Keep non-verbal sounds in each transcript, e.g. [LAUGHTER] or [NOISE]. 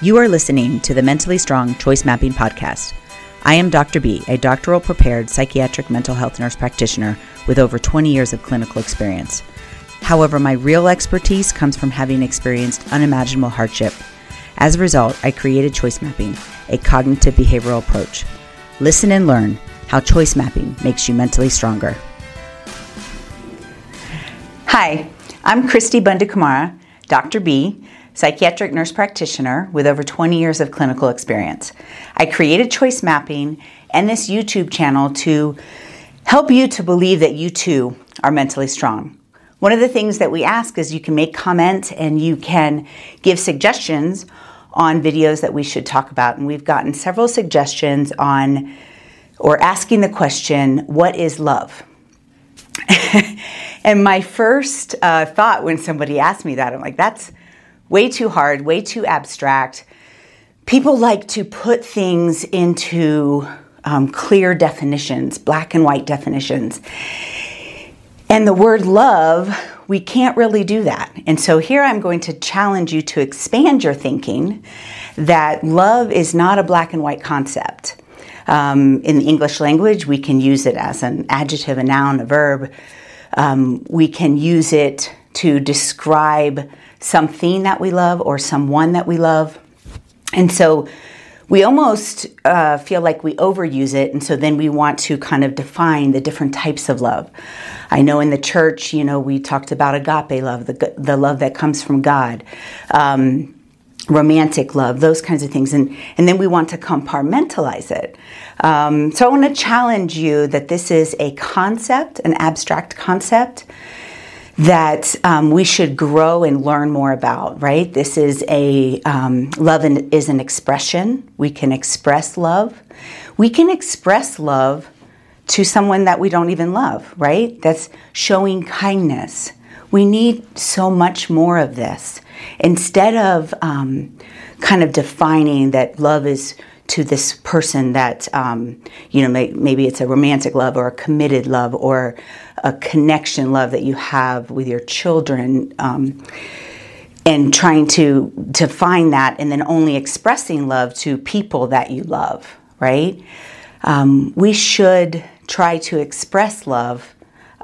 You are listening to the Mentally Strong Choice Mapping Podcast. I am Dr. B, a doctoral prepared psychiatric mental health nurse practitioner with over 20 years of clinical experience. However, my real expertise comes from having experienced unimaginable hardship. As a result, I created choice mapping, a cognitive behavioral approach. Listen and learn how choice mapping makes you mentally stronger. Hi, I'm Cristi Bundukamara, Dr. B, psychiatric nurse practitioner with over 20 years of clinical experience. I created choice mapping and this YouTube channel to help you to believe that you too are mentally strong. One of the things that we ask is you can make comments and you can give suggestions on videos that we should talk about. And we've gotten several suggestions on or asking the question, What is love? [LAUGHS] and my first uh, thought when somebody asked me that, I'm like, That's way too hard, way too abstract. People like to put things into um, clear definitions, black and white definitions. And the word love, we can't really do that. And so here I'm going to challenge you to expand your thinking that love is not a black and white concept. Um, in the English language, we can use it as an adjective, a noun, a verb. Um, we can use it to describe something that we love or someone that we love. And so we almost uh, feel like we overuse it, and so then we want to kind of define the different types of love. I know in the church, you know, we talked about agape love, the, the love that comes from God. Um, romantic love, those kinds of things. And, and then we want to compartmentalize it. Um, so I want to challenge you that this is a concept, an abstract concept that um, we should grow and learn more about, right? This is a um, love is an expression. We can express love. We can express love to someone that we don't even love, right? That's showing kindness. We need so much more of this. Instead of um, kind of defining that love is to this person that um, you know may, maybe it's a romantic love or a committed love or a connection love that you have with your children um, and trying to to find that and then only expressing love to people that you love right? Um, we should try to express love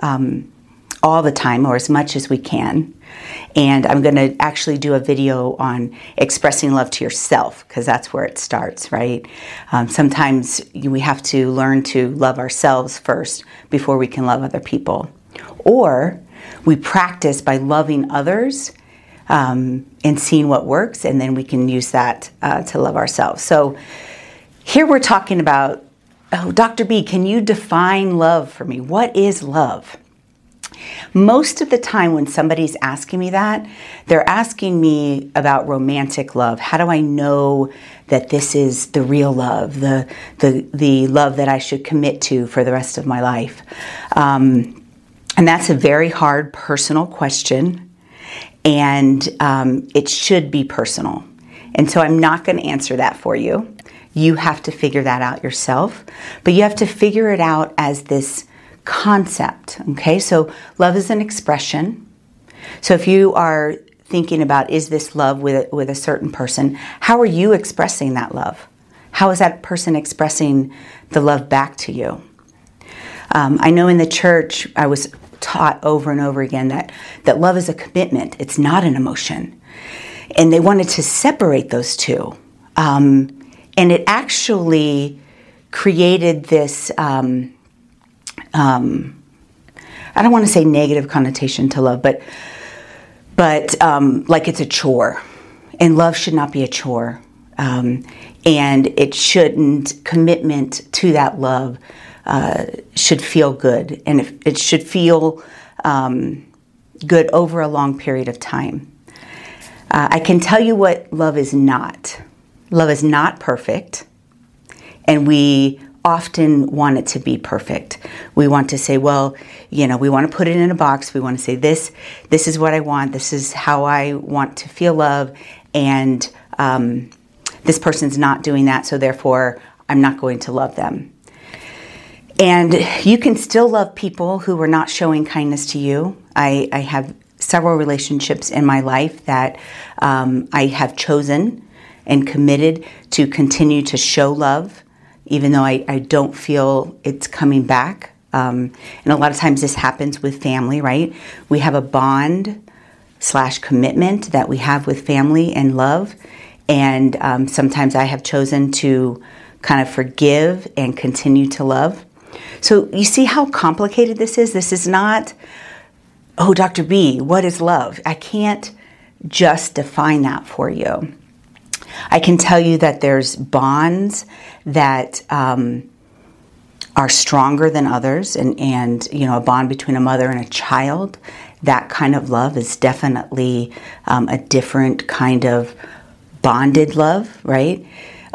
um, all the time or as much as we can and I'm going to actually do a video on expressing love to yourself because that's where it starts, right? Um, sometimes we have to learn to love ourselves first before we can love other people. Or we practice by loving others um, and seeing what works, and then we can use that uh, to love ourselves. So here we're talking about, oh, Dr. B, can you define love for me? What is love? Most of the time, when somebody's asking me that, they're asking me about romantic love. How do I know that this is the real love, the the the love that I should commit to for the rest of my life? Um, and that's a very hard personal question, and um, it should be personal. And so I'm not going to answer that for you. You have to figure that out yourself, but you have to figure it out as this concept. Okay, so love is an expression. So if you are thinking about is this love with with a certain person, how are you expressing that love? How is that person expressing the love back to you? Um, I know in the church I was taught over and over again that that love is a commitment. It's not an emotion, and they wanted to separate those two, um, and it actually created this. Um, um, I don't want to say negative connotation to love, but but um, like it's a chore, and love should not be a chore, um, and it shouldn't. Commitment to that love uh, should feel good, and if, it should feel um, good over a long period of time. Uh, I can tell you what love is not. Love is not perfect, and we often want it to be perfect. We want to say, well, you know, we want to put it in a box. We want to say this, this is what I want. This is how I want to feel love, and um, this person's not doing that, so therefore I'm not going to love them. And you can still love people who are not showing kindness to you. I, I have several relationships in my life that um, I have chosen and committed to continue to show love, even though I, I don't feel it's coming back. Um, and a lot of times this happens with family, right? We have a bond slash commitment that we have with family and love. And um, sometimes I have chosen to kind of forgive and continue to love. So you see how complicated this is? This is not, oh, Dr. B, what is love? I can't just define that for you. I can tell you that there's bonds that um, are stronger than others, and, and you know, a bond between a mother and a child. That kind of love is definitely um, a different kind of bonded love, right?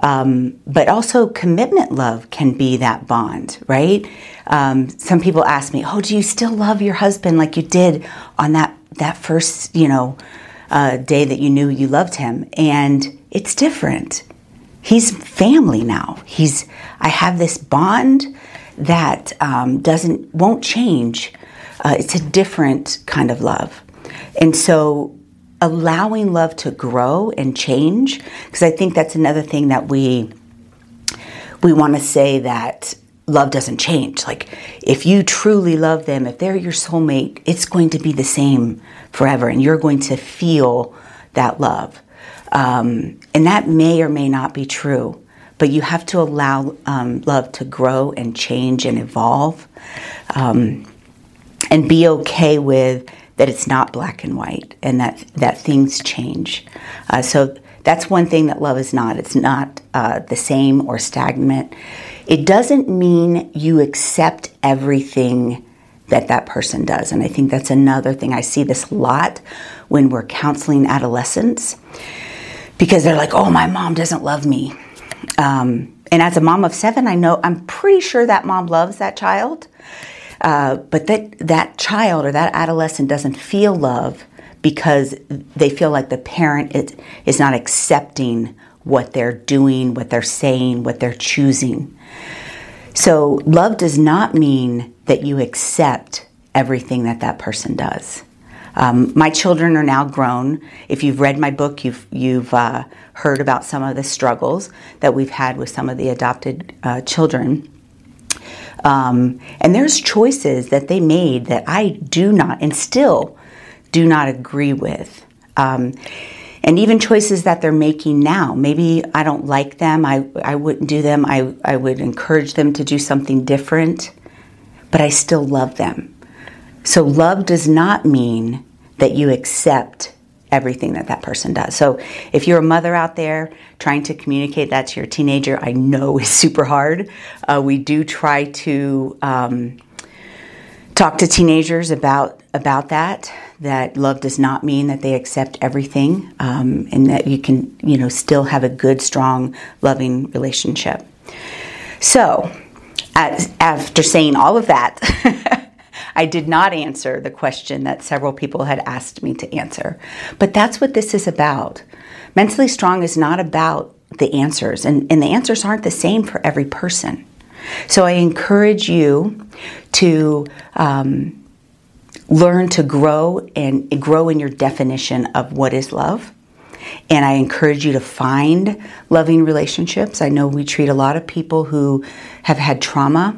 Um, but also commitment love can be that bond, right? Um, some people ask me, "Oh, do you still love your husband like you did on that that first, you know, uh, day that you knew you loved him?" And it's different. He's family now. He's I have this bond that um, doesn't won't change. Uh, it's a different kind of love, and so allowing love to grow and change because I think that's another thing that we we want to say that love doesn't change. Like if you truly love them, if they're your soulmate, it's going to be the same forever and you're going to feel that love. Um, and that may or may not be true, but you have to allow um, love to grow and change and evolve um, and be okay with that it's not black and white and that, that things change. Uh, so that's one thing that love is not. It's not uh, the same or stagnant. It doesn't mean you accept everything that that person does. And I think that's another thing. I see this a lot when we're counseling adolescents because they're like, oh, my mom doesn't love me. Um, and as a mom of seven, I know I'm pretty sure that mom loves that child. Uh, but that that child or that adolescent doesn't feel love because they feel like the parent is, is not accepting what they're doing, what they're saying, what they're choosing. So, love does not mean that you accept everything that that person does. Um, my children are now grown. If you've read my book, you've you've uh, heard about some of the struggles that we've had with some of the adopted uh, children. Um, and there's choices that they made that I do not and still do not agree with. Um, and even choices that they're making now. Maybe I don't like them, I, I wouldn't do them, I, I would encourage them to do something different, but I still love them. So, love does not mean that you accept everything that that person does. So if you're a mother out there trying to communicate that to your teenager, I know [LAUGHS] is super hard. Uh, we do try to um, talk to teenagers about about that. That love does not mean that they accept everything, um, and that you can you know still have a good, strong, loving relationship. So, after saying all of that. [LAUGHS] I did not answer the question that several people had asked me to answer. But that's what this is about. Mentally strong is not about the answers, and, and the answers aren't the same for every person. So I encourage you to um, learn to grow and grow in your definition of what is love. And I encourage you to find loving relationships. I know we treat a lot of people who have had trauma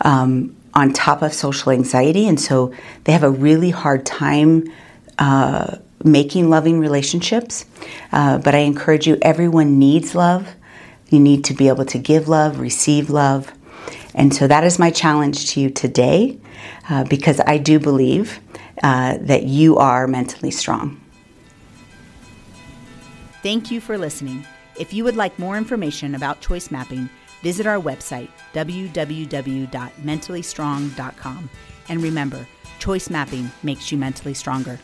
um, on top of social anxiety, and so they have a really hard time uh, making loving relationships. Uh, but I encourage you, everyone needs love. You need to be able to give love, receive love. And so that is my challenge to you today uh, because I do believe uh, that you are mentally strong. Thank you for listening. If you would like more information about choice mapping, Visit our website, www.mentallystrong.com. And remember, choice mapping makes you mentally stronger.